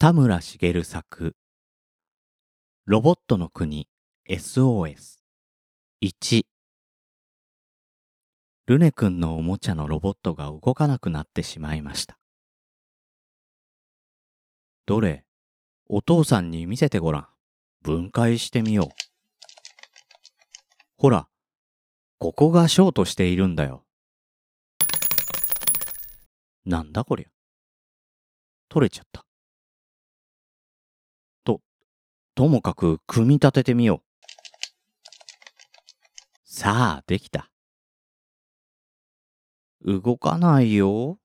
田村茂作ロボットの国 SOS1 ルネ君のおもちゃのロボットが動かなくなってしまいました。どれ、お父さんに見せてごらん。分解してみよう。ほら、ここがショートしているんだよ。なんだこりゃ。取れちゃった。ともかく組み立ててみよう。さあ、できた。動かないよ。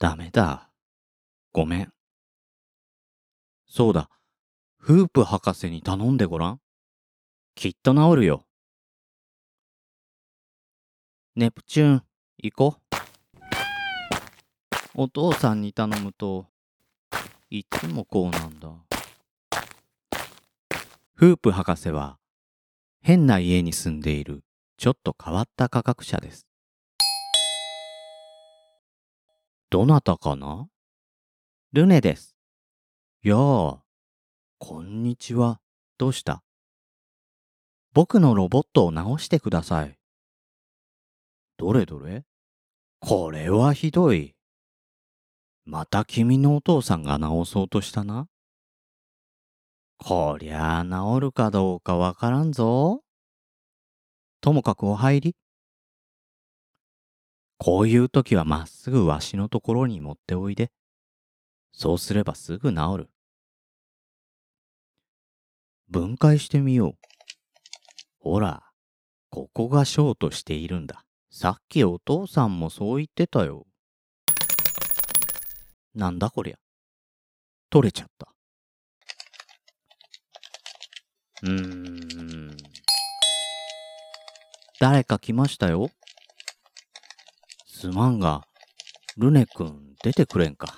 ダメだ。ごめん。そうだ。フープ博士に頼んでごらん。きっと治るよ。ネプチューン、行こう。お父さんに頼むと、いつもこうなんだ。フープ博士は、変な家に住んでいる、ちょっと変わった科学者です。どなたかな？ルネです。やあ、こんにちは。どうした？僕のロボットを直してください。どれどれ？これはひどい。また君のお父さんが直そうとしたな。こりゃあ治るかどうかわからんぞ。ともかくお入り。こういう時はまっすぐわしのところに持っておいで。そうすればすぐ治る。分解してみよう。ほら、ここがショートしているんだ。さっきお父さんもそう言ってたよ。なんだこりゃ。取れちゃった。うーん。誰か来ましたよ。すまんが、ルネ君出てくれんか。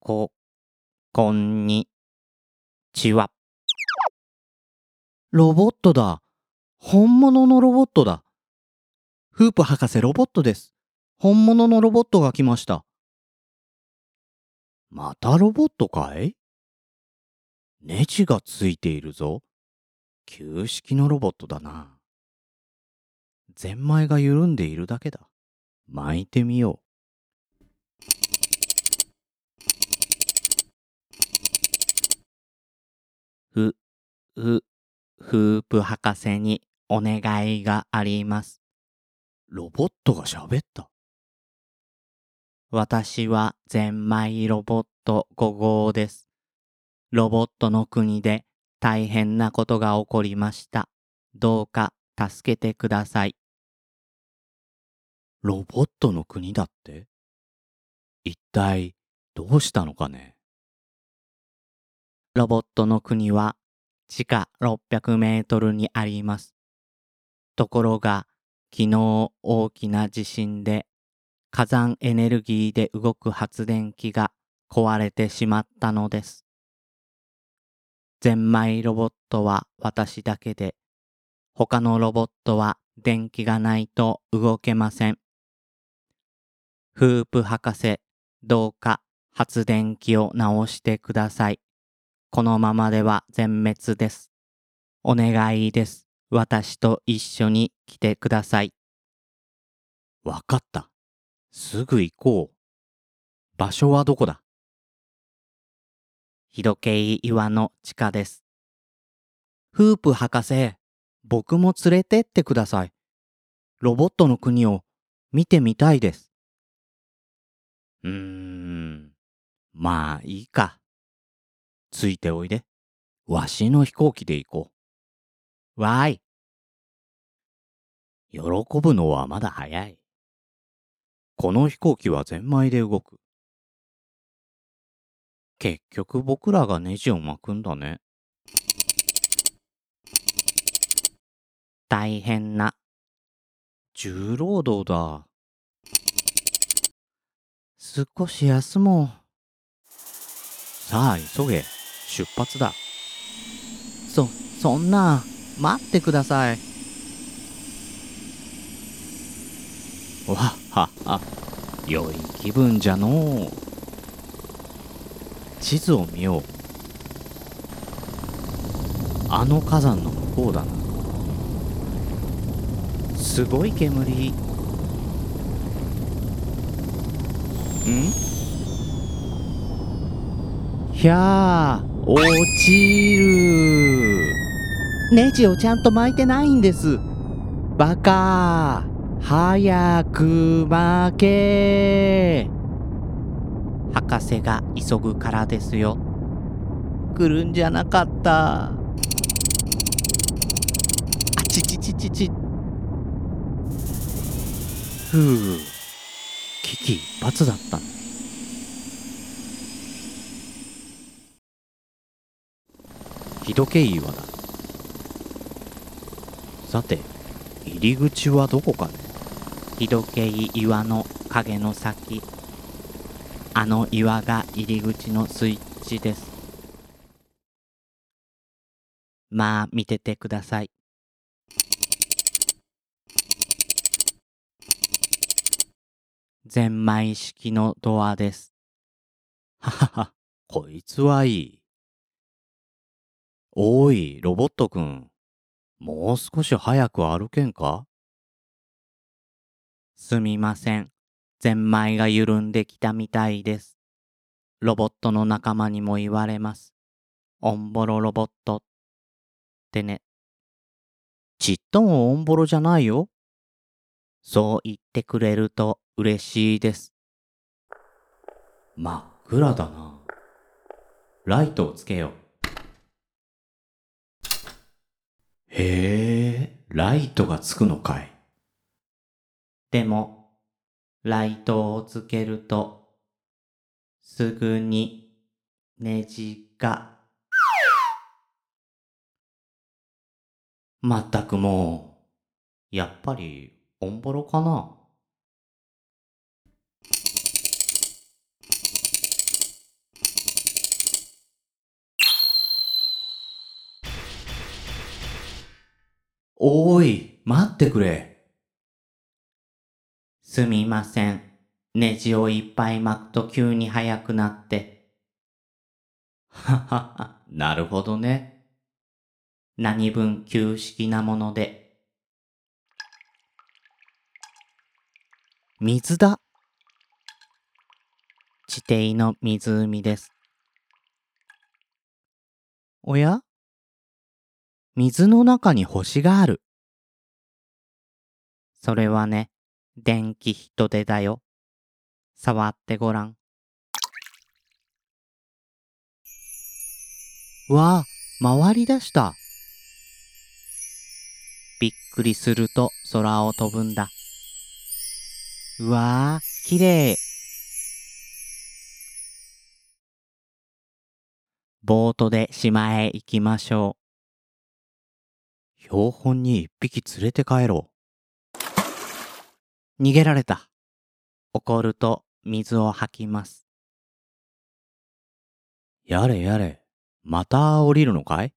こ、こんにちは。ロボットだ。本物のロボットだ。フープ博士ロボットです。本物のロボットが来ました。またロボットかい？ネジがついているぞ。旧式のロボットだな。ゼンマイが緩んでいるだけだ。巻いてみよう。ふ、ふ、フープ博士にお願いがあります。ロボットが喋った。私はゼンマイロボット5号です。ロボットの国で大変なことが起こりました。どうか助けてください。ロボットの国だって？一体どうしたのかね？ロボットの国は地下600メートルにあります。ところが昨日大きな地震で火山エネルギーで動く発電機が壊れてしまったのです。ゼンマイロボットは私だけで、他のロボットは電気がないと動けません。フープ博士、どうか発電機を直してください。このままでは全滅です。お願いです。私と一緒に来てください。わかった。すぐ行こう。場所はどこだ？日時計岩の地下です。フープ博士、僕も連れてってください。ロボットの国を見てみたいです。うーん、まあいいか。ついておいで。わしの飛行機で行こう。わーい。喜ぶのはまだ早い。この飛行機はゼンマイで動く。結局僕らがネジを巻くんだね。大変な重労働だ。少し休もう。さあ急げ。出発だ。そ、そんな、待ってください。わっはっは。良い気分じゃのう地図を見よう。あの火山の向こうだな。すごい煙。ん？ひゃー落ちる。ネジをちゃんと巻いてないんです。バカ早く巻け博士が急ぐからですよ。来るんじゃなかった。あちちちちち。ふう危機一髪だった。ね日時計岩ださて入り口はどこかね。日時計岩の影の先あの岩が入り口のスイッチです。まあ見ててください。ゼンマイ式のドアです。ははは。こいつはいい。おいロボットくん。もう少し早く歩けんか？すみません。ゼンマイが緩んできたみたいです。ロボットの仲間にも言われます。オンボロロボットってね。ちっともオンボロじゃないよ。そう言ってくれると嬉しいです。真っ暗だな。ライトをつけよう。へえ、ライトがつくのかい。でも、ライトをつけると、すぐにネジが。まったくもう、やっぱりオンボロかな。おーい、待ってくれ。すみません。ネジをいっぱい巻くと急に速くなって。ははは、なるほどね。何分旧式なもので。水だ。地底の湖です。おや？水の中に星がある。それはね、電気人手だよ。触ってごらん。わあ、回り出した。びっくりすると空を飛ぶんだ。うわあ、きれい。ボートで島へ行きましょう。標本に一匹連れて帰ろう。逃げられた。怒ると水を吐きます。やれやれ、また降りるのかい？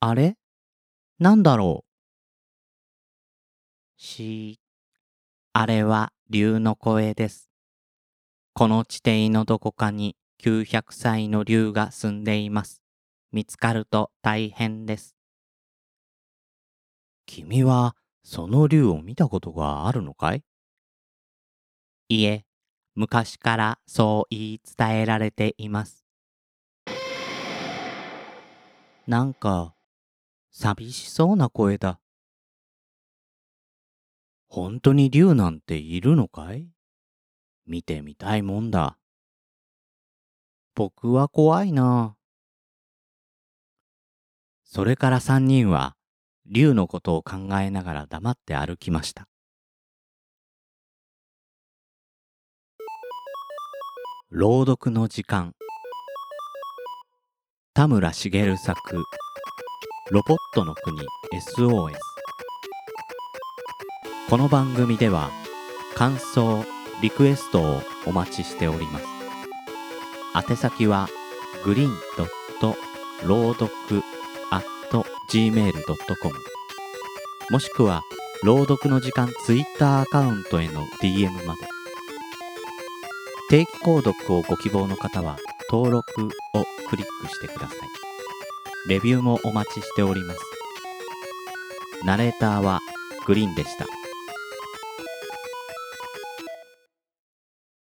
あれ？なんだろう？し、あれは竜の声です。この地底のどこかに900歳の竜が住んでいます。見つかると大変です。君はその竜を見たことがあるのかい？いえ、昔からそう言い伝えられています。なんか、寂しそうな声だ。本当に竜なんているのかい？見てみたいもんだ。僕は怖いな。それから三人は竜のことを考えながら黙って歩きました。朗読の時間。田村茂作。ロボットの国。SOS この番組では感想リクエストをお待ちしております。宛先はグリーンドット朗読。gmail.com もしくは朗読の時間 Twitter アカウントへの DM まで。定期購読をご希望の方は登録をクリックしてください。レビューもお待ちしております。ナレーターはグリーンでした。